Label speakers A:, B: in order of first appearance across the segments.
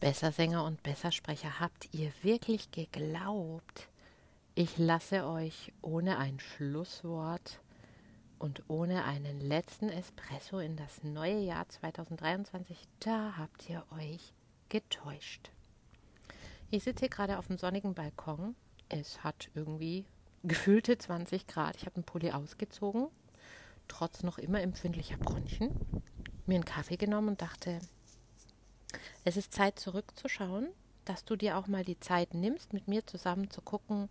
A: Bessersänger und Bessersprecher, habt ihr wirklich geglaubt, ich lasse euch ohne ein Schlusswort und ohne einen letzten Espresso in das neue Jahr 2023? Da habt ihr euch getäuscht. Ich sitze hier gerade auf dem sonnigen Balkon. Es hat irgendwie gefühlte 20 Grad. Ich habe einen Pulli ausgezogen, trotz noch immer empfindlicher Bronchien, mir einen Kaffee genommen und dachte, es ist Zeit zurückzuschauen, dass du dir auch mal die Zeit nimmst, mit mir zusammen zu gucken,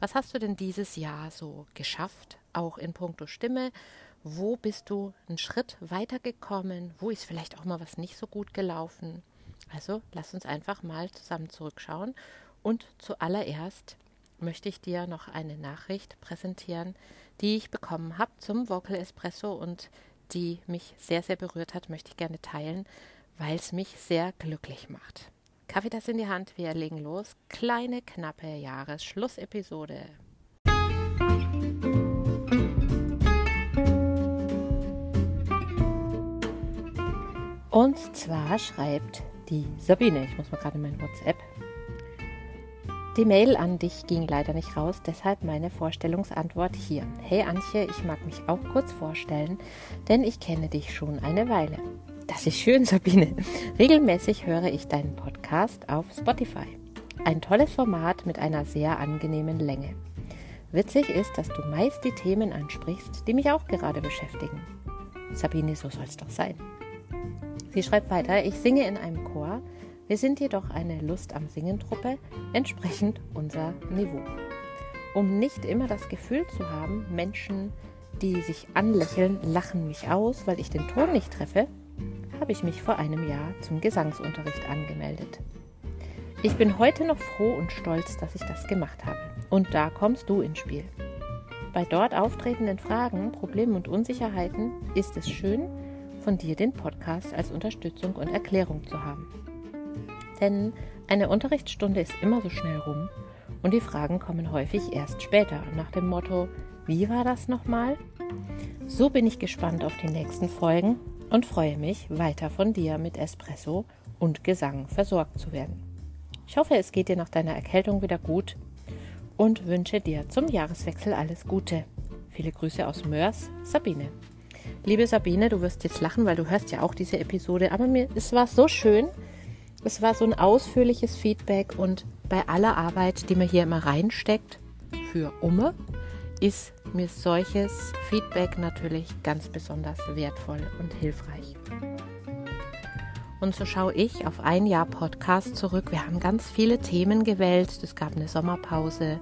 A: was hast du denn dieses Jahr so geschafft, auch in puncto Stimme? Wo bist du einen Schritt weitergekommen? Wo ist vielleicht auch mal was nicht so gut gelaufen? Also lass uns einfach mal zusammen zurückschauen. Und zuallererst möchte ich dir noch eine Nachricht präsentieren, die ich bekommen habe zum Vocal Espresso und die mich sehr, sehr berührt hat, möchte ich gerne teilen, weil es mich sehr glücklich macht. Kaffee das in die Hand, wir legen los. Kleine, knappe Jahresschlussepisode. Und zwar schreibt die Sabine, ich muss mal gerade mein WhatsApp. Die Mail an dich ging leider nicht raus, deshalb meine Vorstellungsantwort hier. Hey Antje, ich mag mich auch kurz vorstellen, denn ich kenne dich schon eine Weile. Das ist schön, Sabine. Regelmäßig höre ich deinen Podcast auf Spotify. Ein tolles Format mit einer sehr angenehmen Länge. Witzig ist, dass du meist die Themen ansprichst, die mich auch gerade beschäftigen. Sabine, so soll es doch sein. Sie schreibt weiter, ich singe in einem Chor, wir sind jedoch eine Lust am Singen-Truppe, entsprechend unser Niveau. Um nicht immer das Gefühl zu haben, Menschen, die sich anlächeln, lachen mich aus, weil ich den Ton nicht treffe, habe ich mich vor einem Jahr zum Gesangsunterricht angemeldet. Ich bin heute noch froh und stolz, dass ich das gemacht habe. Und da kommst du ins Spiel. Bei dort auftretenden Fragen, Problemen und Unsicherheiten ist es schön, von dir den Podcast als Unterstützung und Erklärung zu haben. Denn eine Unterrichtsstunde ist immer so schnell rum und die Fragen kommen häufig erst später nach dem Motto, wie war das nochmal? So bin ich gespannt auf die nächsten Folgen und freue mich, weiter von dir mit Espresso und Gesang versorgt zu werden. Ich hoffe, es geht dir nach deiner Erkältung wieder gut und wünsche dir zum Jahreswechsel alles Gute. Viele Grüße aus Mörs, Sabine. Liebe Sabine, du wirst jetzt lachen, weil du hörst ja auch diese Episode, aber mir es war so schön. Es war so ein ausführliches Feedback und bei aller Arbeit, die man hier immer reinsteckt für Umme, ist mir solches Feedback natürlich ganz besonders wertvoll und hilfreich. Und so schaue ich auf ein Jahr Podcast zurück. Wir haben ganz viele Themen gewählt. Es gab eine Sommerpause.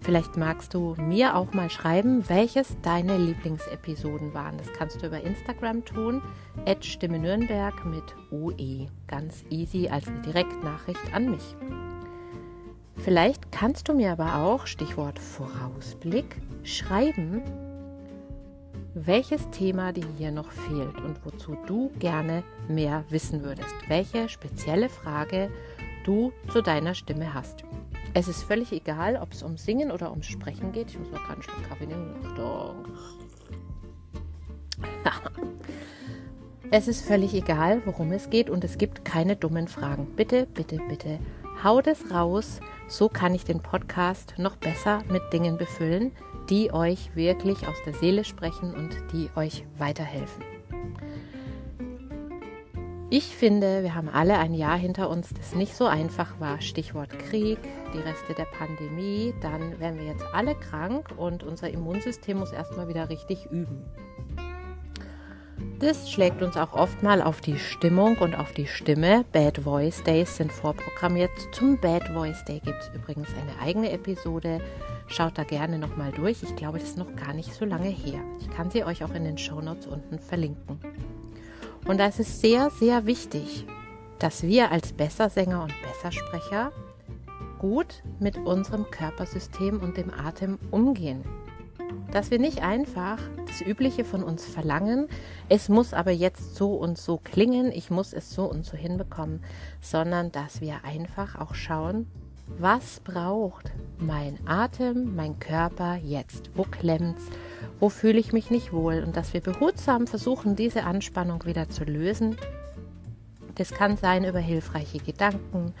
A: Vielleicht magst du mir auch mal schreiben, welches deine Lieblingsepisoden waren. Das kannst du über Instagram tun. Stimme Nürnberg mit UE. Ganz easy als eine Direktnachricht an mich. Vielleicht kannst du mir aber auch, Stichwort Vorausblick, schreiben, welches Thema dir hier noch fehlt und wozu du gerne mehr wissen würdest. Welche spezielle Frage du zu deiner Stimme hast. Es ist völlig egal, ob es um Singen oder ums Sprechen geht. Ich muss mal gerade einen Schluck Kaffee nehmen. Achtung. es ist völlig egal, worum es geht und es gibt keine dummen Fragen. Bitte, bitte, bitte, haut es raus. So kann ich den Podcast noch besser mit Dingen befüllen, die euch wirklich aus der Seele sprechen und die euch weiterhelfen. Ich finde, wir haben alle ein Jahr hinter uns, das nicht so einfach war. Stichwort Krieg, die Reste der Pandemie. Dann werden wir jetzt alle krank und unser Immunsystem muss erstmal wieder richtig üben. Das schlägt uns auch oft mal auf die Stimmung und auf die Stimme. Bad Voice Days sind vorprogrammiert. Zum Bad Voice Day gibt es übrigens eine eigene Episode. Schaut da gerne nochmal durch. Ich glaube, das ist noch gar nicht so lange her. Ich kann sie euch auch in den Show Notes unten verlinken. Und da ist es sehr, sehr wichtig, dass wir als Bessersänger und Bessersprecher gut mit unserem Körpersystem und dem Atem umgehen dass wir nicht einfach das Übliche von uns verlangen, es muss aber jetzt so und so klingen, ich muss es so und so hinbekommen, sondern dass wir einfach auch schauen, was braucht mein Atem, mein Körper jetzt? Wo klemmt's? Wo fühle ich mich nicht wohl? Und dass wir behutsam versuchen, diese Anspannung wieder zu lösen, Das kann sein über hilfreiche Gedanken,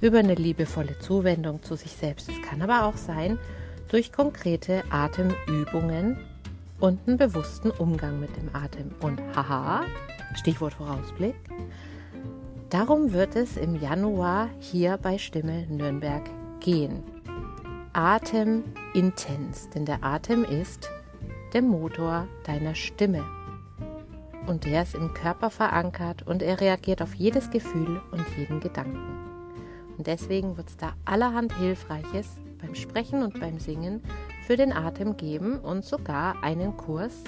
A: über eine liebevolle Zuwendung zu sich selbst. Es kann aber auch sein durch konkrete Atemübungen und einen bewussten Umgang mit dem Atem. Und haha, Stichwort Vorausblick. Darum wird es im Januar hier bei Stimme Nürnberg gehen. Atem intens, denn der Atem ist der Motor deiner Stimme. Und der ist im Körper verankert und er reagiert auf jedes Gefühl und jeden Gedanken. Und deswegen wird es da allerhand Hilfreiches beim Sprechen und beim Singen für den Atem geben und sogar einen Kurs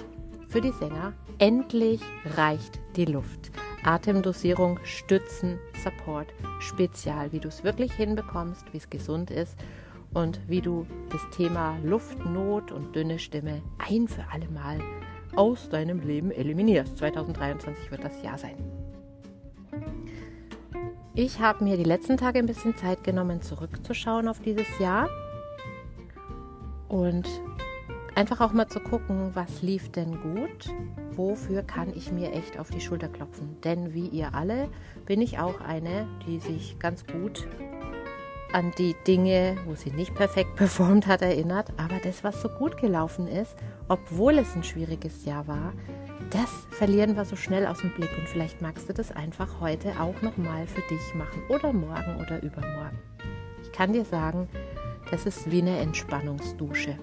A: für die Sänger. Endlich reicht die Luft. Atemdosierung, Stützen, Support, Spezial, wie du es wirklich hinbekommst, wie es gesund ist und wie du das Thema Luftnot und dünne Stimme ein für alle Mal aus deinem Leben eliminierst. 2023 wird das Jahr sein. Ich habe mir die letzten Tage ein bisschen Zeit genommen, zurückzuschauen auf dieses Jahr und einfach auch mal zu gucken, was lief denn gut, wofür kann ich mir echt auf die Schulter klopfen. Denn wie ihr alle bin ich auch eine, die sich ganz gut an die Dinge, wo sie nicht perfekt performt hat, erinnert. Aber das, was so gut gelaufen ist, obwohl es ein schwieriges Jahr war, das verlieren wir so schnell aus dem Blick. Und vielleicht magst du das einfach heute auch nochmal für dich machen oder morgen oder übermorgen. Ich kann dir sagen, das ist wie eine Entspannungsdusche.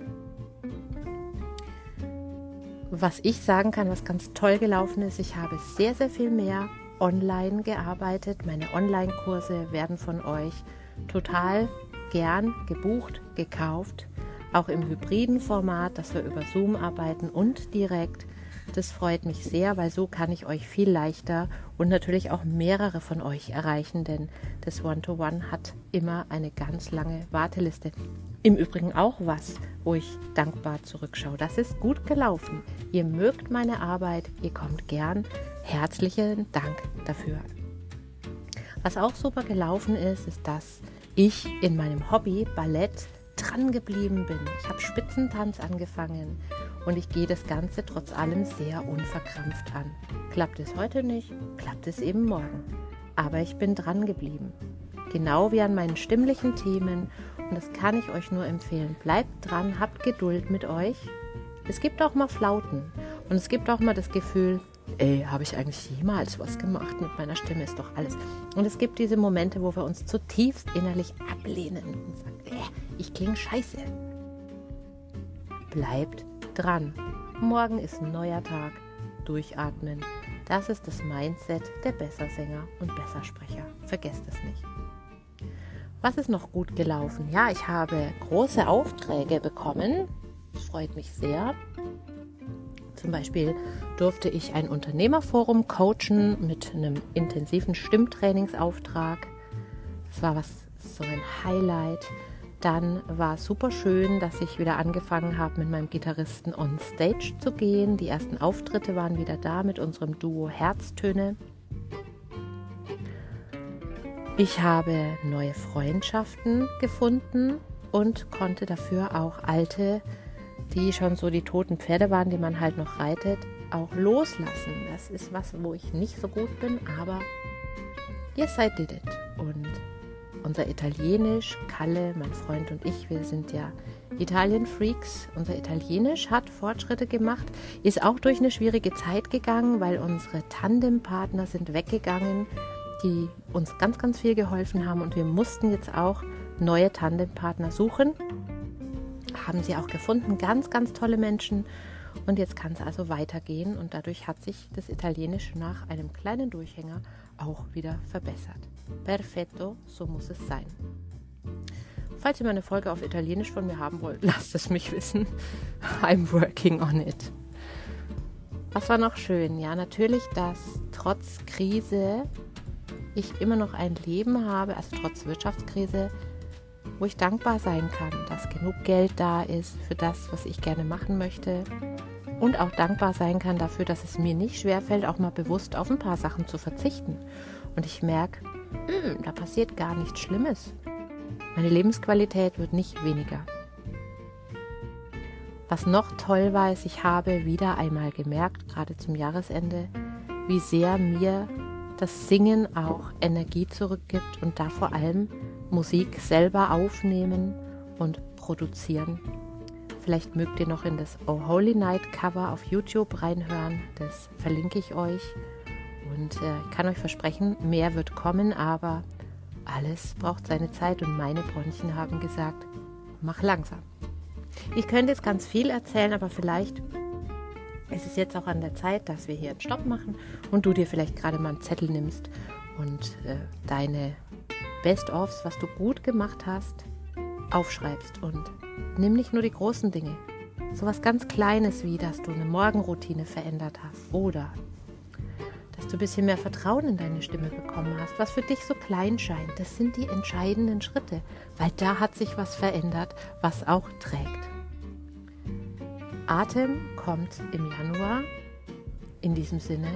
A: Was ich sagen kann, was ganz toll gelaufen ist, ich habe sehr, sehr viel mehr online gearbeitet. Meine Online-Kurse werden von euch total gern gebucht, gekauft, auch im hybriden Format, dass wir über Zoom arbeiten und direkt. Das freut mich sehr, weil so kann ich euch viel leichter und natürlich auch mehrere von euch erreichen, denn das One-to-One -One hat immer eine ganz lange Warteliste. Im Übrigen auch was, wo ich dankbar zurückschaue. Das ist gut gelaufen. Ihr mögt meine Arbeit, ihr kommt gern. Herzlichen Dank dafür. Was auch super gelaufen ist, ist, dass ich in meinem Hobby Ballett dran geblieben bin. Ich habe Spitzentanz angefangen und ich gehe das Ganze trotz allem sehr unverkrampft an. Klappt es heute nicht, klappt es eben morgen. Aber ich bin dran geblieben. Genau wie an meinen stimmlichen Themen und das kann ich euch nur empfehlen. Bleibt dran, habt Geduld mit euch. Es gibt auch mal Flauten und es gibt auch mal das Gefühl, ey, habe ich eigentlich jemals was gemacht mit meiner Stimme? Ist doch alles. Und es gibt diese Momente, wo wir uns zutiefst innerlich ablehnen und sagen, äh, ich klinge scheiße. Bleibt dran. Morgen ist ein neuer Tag. Durchatmen. Das ist das Mindset der Bessersänger und Bessersprecher. Vergesst es nicht. Was ist noch gut gelaufen? Ja, ich habe große Aufträge bekommen. Das freut mich sehr. Zum Beispiel durfte ich ein Unternehmerforum coachen mit einem intensiven Stimmtrainingsauftrag. Das war was so ein Highlight. Dann war es super schön, dass ich wieder angefangen habe, mit meinem Gitarristen on Stage zu gehen. Die ersten Auftritte waren wieder da mit unserem Duo Herztöne. Ich habe neue Freundschaften gefunden und konnte dafür auch alte, die schon so die toten Pferde waren, die man halt noch reitet, auch loslassen. Das ist was, wo ich nicht so gut bin, aber yes, I did it. Und unser Italienisch, Kalle, mein Freund und ich, wir sind ja Italien-Freaks. Unser Italienisch hat Fortschritte gemacht, ist auch durch eine schwierige Zeit gegangen, weil unsere Tandempartner sind weggegangen, die uns ganz, ganz viel geholfen haben und wir mussten jetzt auch neue Tandempartner suchen. Haben sie auch gefunden, ganz, ganz tolle Menschen. Und jetzt kann es also weitergehen und dadurch hat sich das Italienisch nach einem kleinen Durchhänger auch wieder verbessert. Perfetto, so muss es sein. Falls ihr mal eine Folge auf Italienisch von mir haben wollt, lasst es mich wissen. I'm working on it. Was war noch schön? Ja, natürlich, dass trotz Krise ich immer noch ein Leben habe, also trotz Wirtschaftskrise, wo ich dankbar sein kann, dass genug Geld da ist für das, was ich gerne machen möchte. Und auch dankbar sein kann dafür, dass es mir nicht schwerfällt, auch mal bewusst auf ein paar Sachen zu verzichten. Und ich merke, hm, da passiert gar nichts Schlimmes. Meine Lebensqualität wird nicht weniger. Was noch toll war, ist, ich habe wieder einmal gemerkt, gerade zum Jahresende, wie sehr mir das Singen auch Energie zurückgibt und da vor allem Musik selber aufnehmen und produzieren. Vielleicht mögt ihr noch in das Oh Holy Night Cover auf YouTube reinhören. Das verlinke ich euch. Und äh, kann euch versprechen, mehr wird kommen, aber alles braucht seine Zeit und meine Bronchien haben gesagt, mach langsam. Ich könnte jetzt ganz viel erzählen, aber vielleicht ist es jetzt auch an der Zeit, dass wir hier einen Stopp machen und du dir vielleicht gerade mal einen Zettel nimmst und äh, deine Best-ofs, was du gut gemacht hast, aufschreibst und nimm nicht nur die großen Dinge, so was ganz Kleines wie, dass du eine Morgenroutine verändert hast oder dass du ein bisschen mehr Vertrauen in deine Stimme bekommen hast, was für dich so klein scheint. Das sind die entscheidenden Schritte, weil da hat sich was verändert, was auch trägt. Atem kommt im Januar. In diesem Sinne,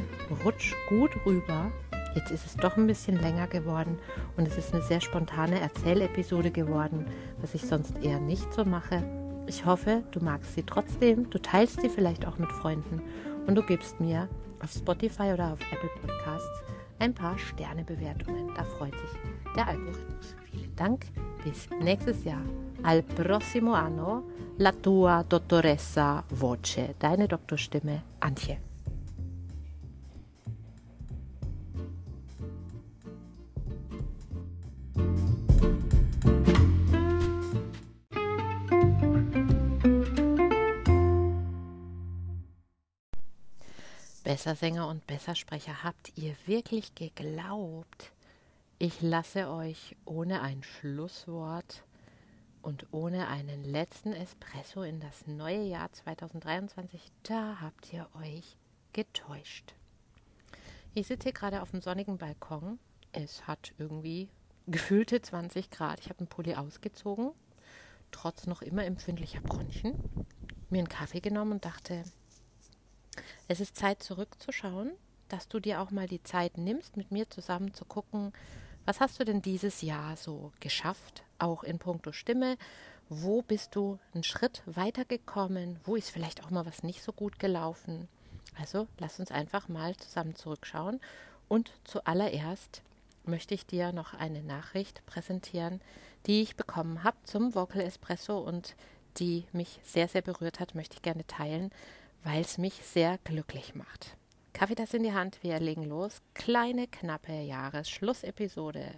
A: rutsch gut rüber Jetzt ist es doch ein bisschen länger geworden und es ist eine sehr spontane Erzählepisode geworden, was ich sonst eher nicht so mache. Ich hoffe, du magst sie trotzdem, du teilst sie vielleicht auch mit Freunden und du gibst mir auf Spotify oder auf Apple Podcasts ein paar Sternebewertungen. Da freut sich der Algorithmus. Vielen Dank, bis nächstes Jahr. Al prossimo anno, la tua dottoressa voce, deine Doktorstimme Antje. Bessersänger und Bessersprecher, habt ihr wirklich geglaubt, ich lasse euch ohne ein Schlusswort und ohne einen letzten Espresso in das neue Jahr 2023, da habt ihr euch getäuscht. Ich sitze hier gerade auf dem sonnigen Balkon. Es hat irgendwie gefühlte 20 Grad. Ich habe einen Pulli ausgezogen, trotz noch immer empfindlicher Bronchien, mir einen Kaffee genommen und dachte, es ist Zeit zurückzuschauen, dass du dir auch mal die Zeit nimmst, mit mir zusammen zu gucken, was hast du denn dieses Jahr so geschafft, auch in puncto Stimme? Wo bist du einen Schritt weitergekommen? Wo ist vielleicht auch mal was nicht so gut gelaufen? Also lass uns einfach mal zusammen zurückschauen. Und zuallererst möchte ich dir noch eine Nachricht präsentieren, die ich bekommen habe zum Vocal Espresso und die mich sehr, sehr berührt hat, möchte ich gerne teilen, weil es mich sehr glücklich macht. Kaffeetasse in die Hand, wir legen los. Kleine, knappe Jahresschlussepisode.